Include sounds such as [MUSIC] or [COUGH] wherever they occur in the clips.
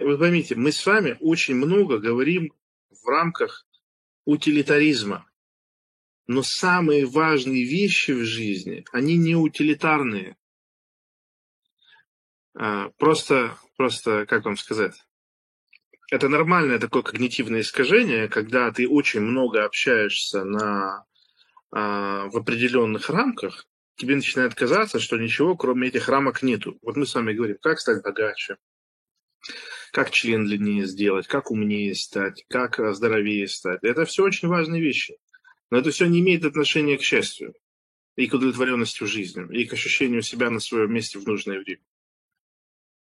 Вы поймите, мы с вами очень много говорим в рамках утилитаризма. Но самые важные вещи в жизни, они не утилитарные. А, просто, просто, как вам сказать, это нормальное такое когнитивное искажение, когда ты очень много общаешься на, а, в определенных рамках, тебе начинает казаться, что ничего кроме этих рамок нету. Вот мы с вами говорим, как стать богаче, как член длиннее сделать, как умнее стать, как здоровее стать. Это все очень важные вещи. Но это все не имеет отношения к счастью и к удовлетворенности в жизни, и к ощущению себя на своем месте в нужное время.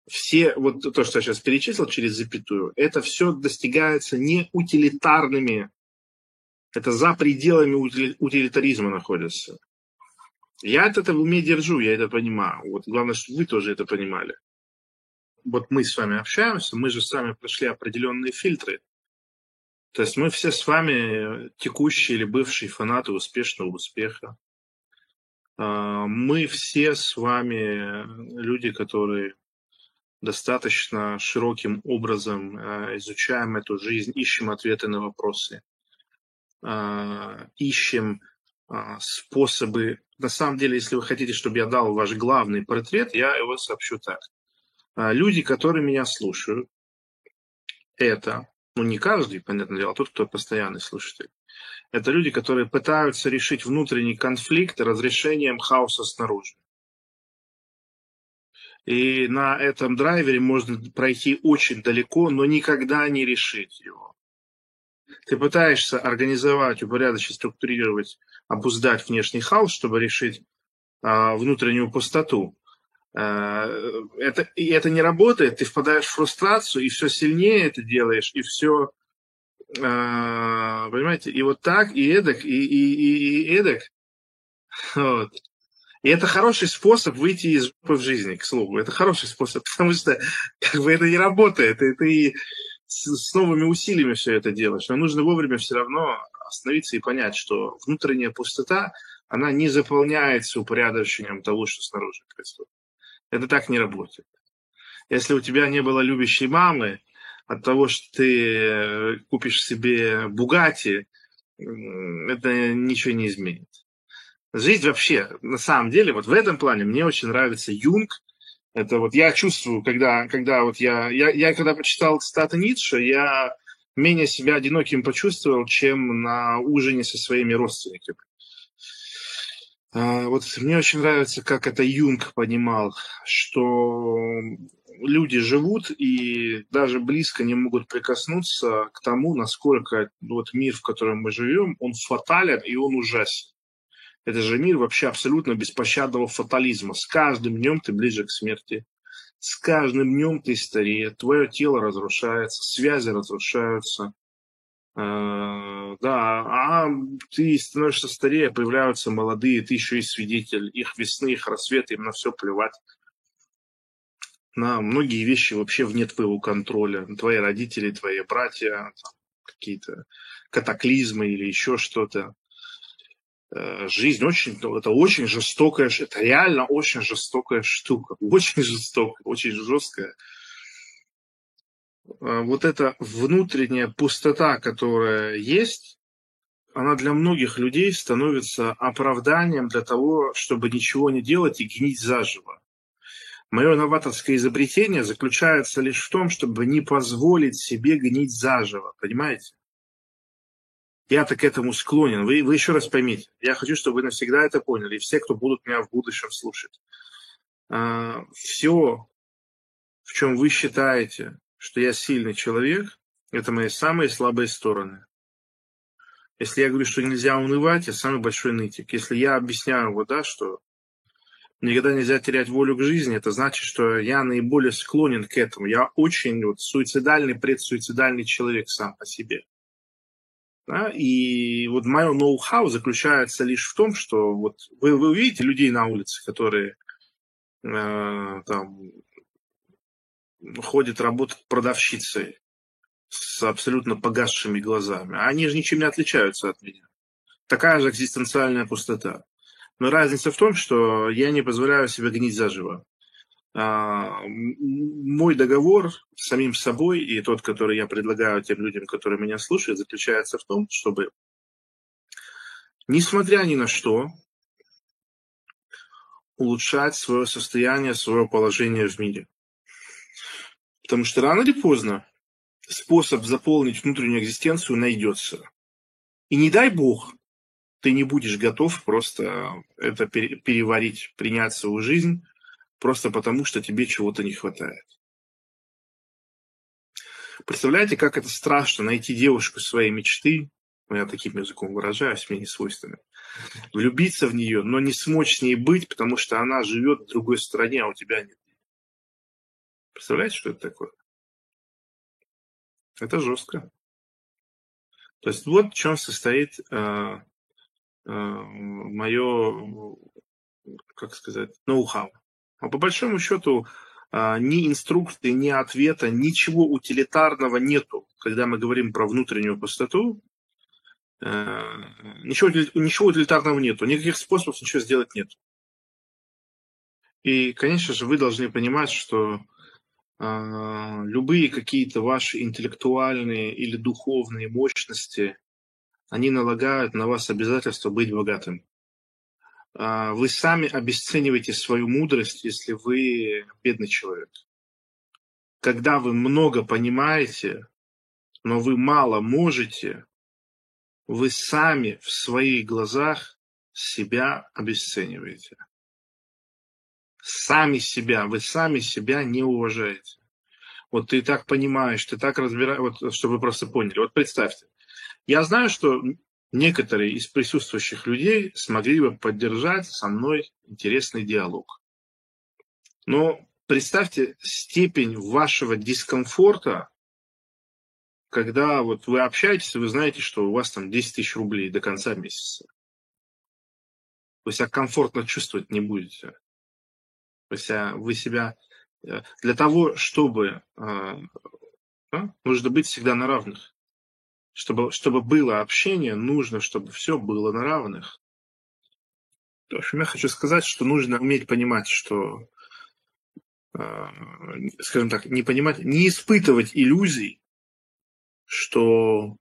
Все, вот то, что я сейчас перечислил через запятую, это все достигается не утилитарными, это за пределами утилитаризма находится. Я это в уме держу, я это понимаю. Вот главное, чтобы вы тоже это понимали. Вот мы с вами общаемся, мы же с вами прошли определенные фильтры. То есть мы все с вами текущие или бывшие фанаты успешного успеха. А, мы все с вами люди, которые достаточно широким образом а, изучаем эту жизнь, ищем ответы на вопросы, а, ищем способы. На самом деле, если вы хотите, чтобы я дал ваш главный портрет, я его сообщу так. Люди, которые меня слушают, это ну не каждый, понятное дело, а тот, кто постоянный слушатель. Это люди, которые пытаются решить внутренний конфликт разрешением хаоса снаружи. И на этом драйвере можно пройти очень далеко, но никогда не решить его. Ты пытаешься организовать, упорядочить, структурировать, обуздать внешний хаос, чтобы решить а, внутреннюю пустоту. Э, это, и это не работает, ты впадаешь в фрустрацию, и все сильнее это делаешь, и все, э, понимаете, и вот так, и эдак, и, и, и, и эдак. Вот. И это хороший способ выйти из жопы в жизни, к слову. Это хороший способ, [LAUGHS] потому что как бы это не работает, и ты с, с новыми усилиями все это делаешь. Но нужно вовремя все равно остановиться и понять, что внутренняя пустота, она не заполняется упорядочением того, что снаружи происходит. Это так не работает. Если у тебя не было любящей мамы, от того, что ты э, купишь себе Бугати, это ничего не изменит. Жизнь вообще, на самом деле, вот в этом плане мне очень нравится Юнг. Это вот я чувствую, когда, когда вот я, я, я когда почитал цитаты Ницше, я менее себя одиноким почувствовал, чем на ужине со своими родственниками. А, вот мне очень нравится, как это Юнг понимал, что люди живут и даже близко не могут прикоснуться к тому, насколько вот мир, в котором мы живем, он фатален и он ужасен. Это же мир вообще абсолютно беспощадного фатализма. С каждым днем ты ближе к смерти. С каждым днем ты старее, твое тело разрушается, связи разрушаются, да, а ты становишься старее, появляются молодые, ты еще и свидетель их весны, их рассвета, им на все плевать. На многие вещи вообще вне твоего контроля. Твои родители, твои братья, какие-то катаклизмы или еще что-то. Э, жизнь очень, это очень жестокая, это реально очень жестокая штука. Очень жестокая, очень жесткая. Э, вот эта внутренняя пустота, которая есть, она для многих людей становится оправданием для того, чтобы ничего не делать и гнить заживо. Мое новаторское изобретение заключается лишь в том, чтобы не позволить себе гнить заживо, понимаете? Я так к этому склонен. Вы, вы еще раз поймите. Я хочу, чтобы вы навсегда это поняли. И все, кто будут меня в будущем слушать. А, все, в чем вы считаете, что я сильный человек, это мои самые слабые стороны. Если я говорю, что нельзя унывать, я самый большой нытик. Если я объясняю вот, да, что никогда нельзя терять волю к жизни, это значит, что я наиболее склонен к этому. Я очень вот, суицидальный, предсуицидальный человек сам по себе. Да? И вот мое ноу-хау заключается лишь в том, что вот вы, вы увидите людей на улице, которые э, там ходит работать продавщицей с абсолютно погасшими глазами. Они же ничем не отличаются от меня. Такая же экзистенциальная пустота. Но разница в том, что я не позволяю себе гнить заживо. а, мой договор с самим собой и тот, который я предлагаю тем людям, которые меня слушают, заключается в том, чтобы, несмотря ни на что, улучшать свое состояние, свое положение в мире. Потому что рано или поздно способ заполнить внутреннюю экзистенцию найдется. И не дай бог, ты не будешь готов просто это переварить, принять свою жизнь, просто потому что тебе чего-то не хватает. Представляете, как это страшно найти девушку своей мечты, ну, я таким языком выражаюсь, мне не свойственно, влюбиться в нее, но не смочь с ней быть, потому что она живет в другой стране, а у тебя нет. Представляете, что это такое? Это жестко. То есть вот в чем состоит э, э, мое, как сказать, ноу-хау. А по большому счету э, ни инструкции, ни ответа, ничего утилитарного нету, когда мы говорим про внутреннюю пустоту. Э, ничего, ничего утилитарного нету, никаких способов ничего сделать нет. И, конечно же, вы должны понимать, что а, любые какие-то ваши интеллектуальные или духовные мощности, они налагают на вас обязательство быть богатым. А, вы сами обесцениваете свою мудрость, если вы бедный человек. Когда вы много понимаете, но вы мало можете, вы сами в своих глазах себя обесцениваете сами себя, вы сами себя не уважаете. Вот ты так понимаешь, ты так разбираешь, вот, чтобы вы просто поняли. Вот представьте, я знаю, что некоторые из присутствующих людей смогли бы поддержать со мной интересный диалог. Но представьте степень вашего дискомфорта, когда вот вы общаетесь, вы знаете, что у вас там 10 тысяч рублей до конца месяца. Вы себя комфортно чувствовать не будете. Вы себя, вы себя э, для того, чтобы да, нужно быть всегда на равных. Чтобы, чтобы было общение, нужно, чтобы все было на равных. В общем, я хочу сказать, что нужно уметь понимать, что, скажем так, не понимать, не испытывать иллюзий, что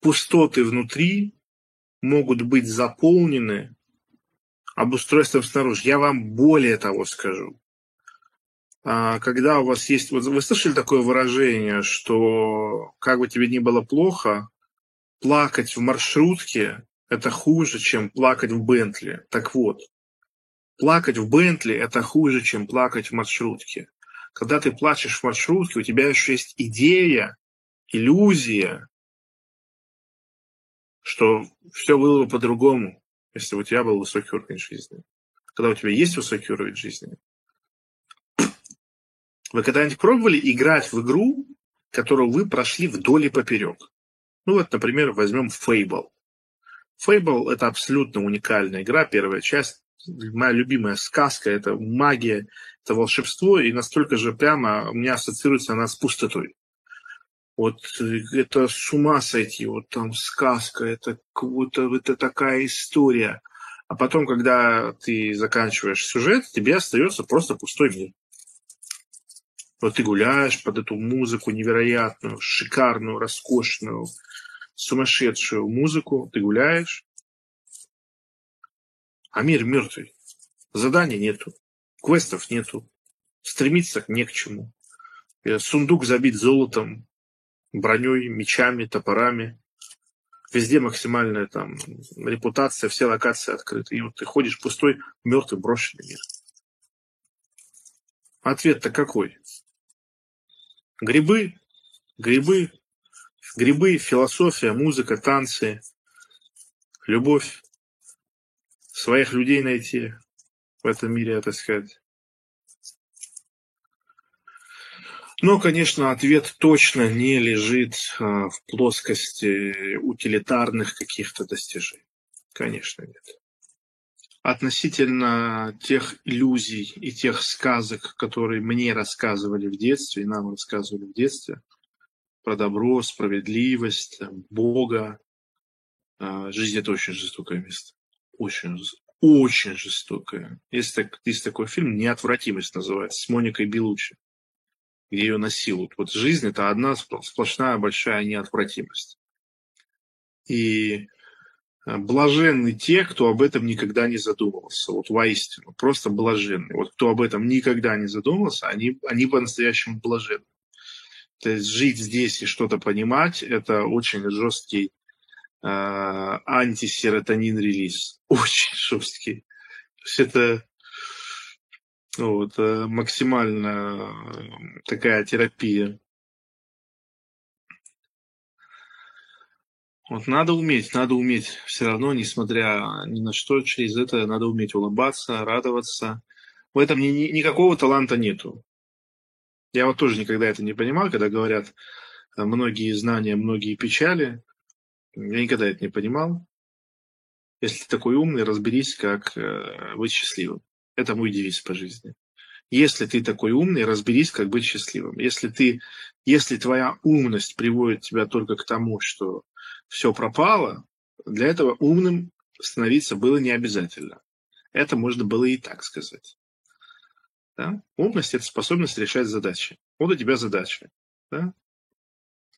пустоты внутри могут быть заполнены обустройством снаружи. Я вам более того скажу. А, когда у вас есть... Вот вы слышали такое выражение, что как бы тебе ни было плохо, плакать в маршрутке – это хуже, чем плакать в Бентли. Так вот, плакать в Бентли – это хуже, чем плакать в маршрутке. Когда ты плачешь в маршрутке, у тебя еще есть идея, иллюзия, что все было бы по-другому если у тебя был высокий уровень жизни. Когда у тебя есть высокий уровень жизни, вы когда-нибудь пробовали играть в игру, которую вы прошли вдоль и поперек? Ну вот, например, возьмем Fable. Fable – это абсолютно уникальная игра, первая часть. Моя любимая сказка – это магия, это волшебство, и настолько же прямо у меня ассоциируется она с пустотой. Вот э, это с ума сойти, вот там сказка, это, вот, это такая история. А потом, когда ты заканчиваешь сюжет, тебе остается просто пустой мир. Вот ты гуляешь под эту музыку невероятную, шикарную, роскошную, сумасшедшую музыку, ты гуляешь, а мир мертвый. Заданий нету, квестов нету, стремиться не к чему. Э, сундук забит золотом, броней, мечами, топорами. Везде максимальная там репутация, все локации открыты. И вот ты ходишь пустой, мертвый, брошенный мир. Ответ-то какой? Грибы, грибы, грибы, философия, музыка, танцы, любовь, своих людей найти в этом мире, так сказать. Но, конечно, ответ точно не лежит а, в плоскости утилитарных каких-то достижений. Конечно, нет. Относительно тех иллюзий и тех сказок, которые мне рассказывали в детстве, и нам рассказывали в детстве, про добро, справедливость, Бога, а, жизнь – это очень жестокое место. Очень, очень жестокая. Есть, так, есть такой фильм «Неотвратимость» называется, с Моникой Белучи, ее насилуют. Вот жизнь – это одна сплошная большая неотвратимость. И э, блаженны те, кто об этом никогда не задумывался. Вот воистину, просто блаженны. Вот кто об этом никогда не задумывался, они, они по-настоящему блаженны. То есть жить здесь и что-то понимать – это очень жесткий э, антисероторнин релиз. [LAUGHS] Очень жесткий. То есть это вот, э, максимально такая терапия. Вот надо уметь, надо уметь все равно, несмотря ни на что, через это надо уметь улыбаться, радоваться. В этом ни, ни, никакого таланта нету. Я вот тоже никогда это не понимал, когда говорят э, многие знания, многие печали. Я никогда это не понимал. Если ты такой умный, разберись, как э, быть счастливым. Это мой девиз по жизни. Если ты такой умный, разберись, как быть счастливым. Если, ты, если твоя умность приводит тебя только к тому, что все пропало, для этого умным становиться было не обязательно. Это можно было и так сказать. Да? Умность – это способность решать задачи. Вот у тебя задача. Да?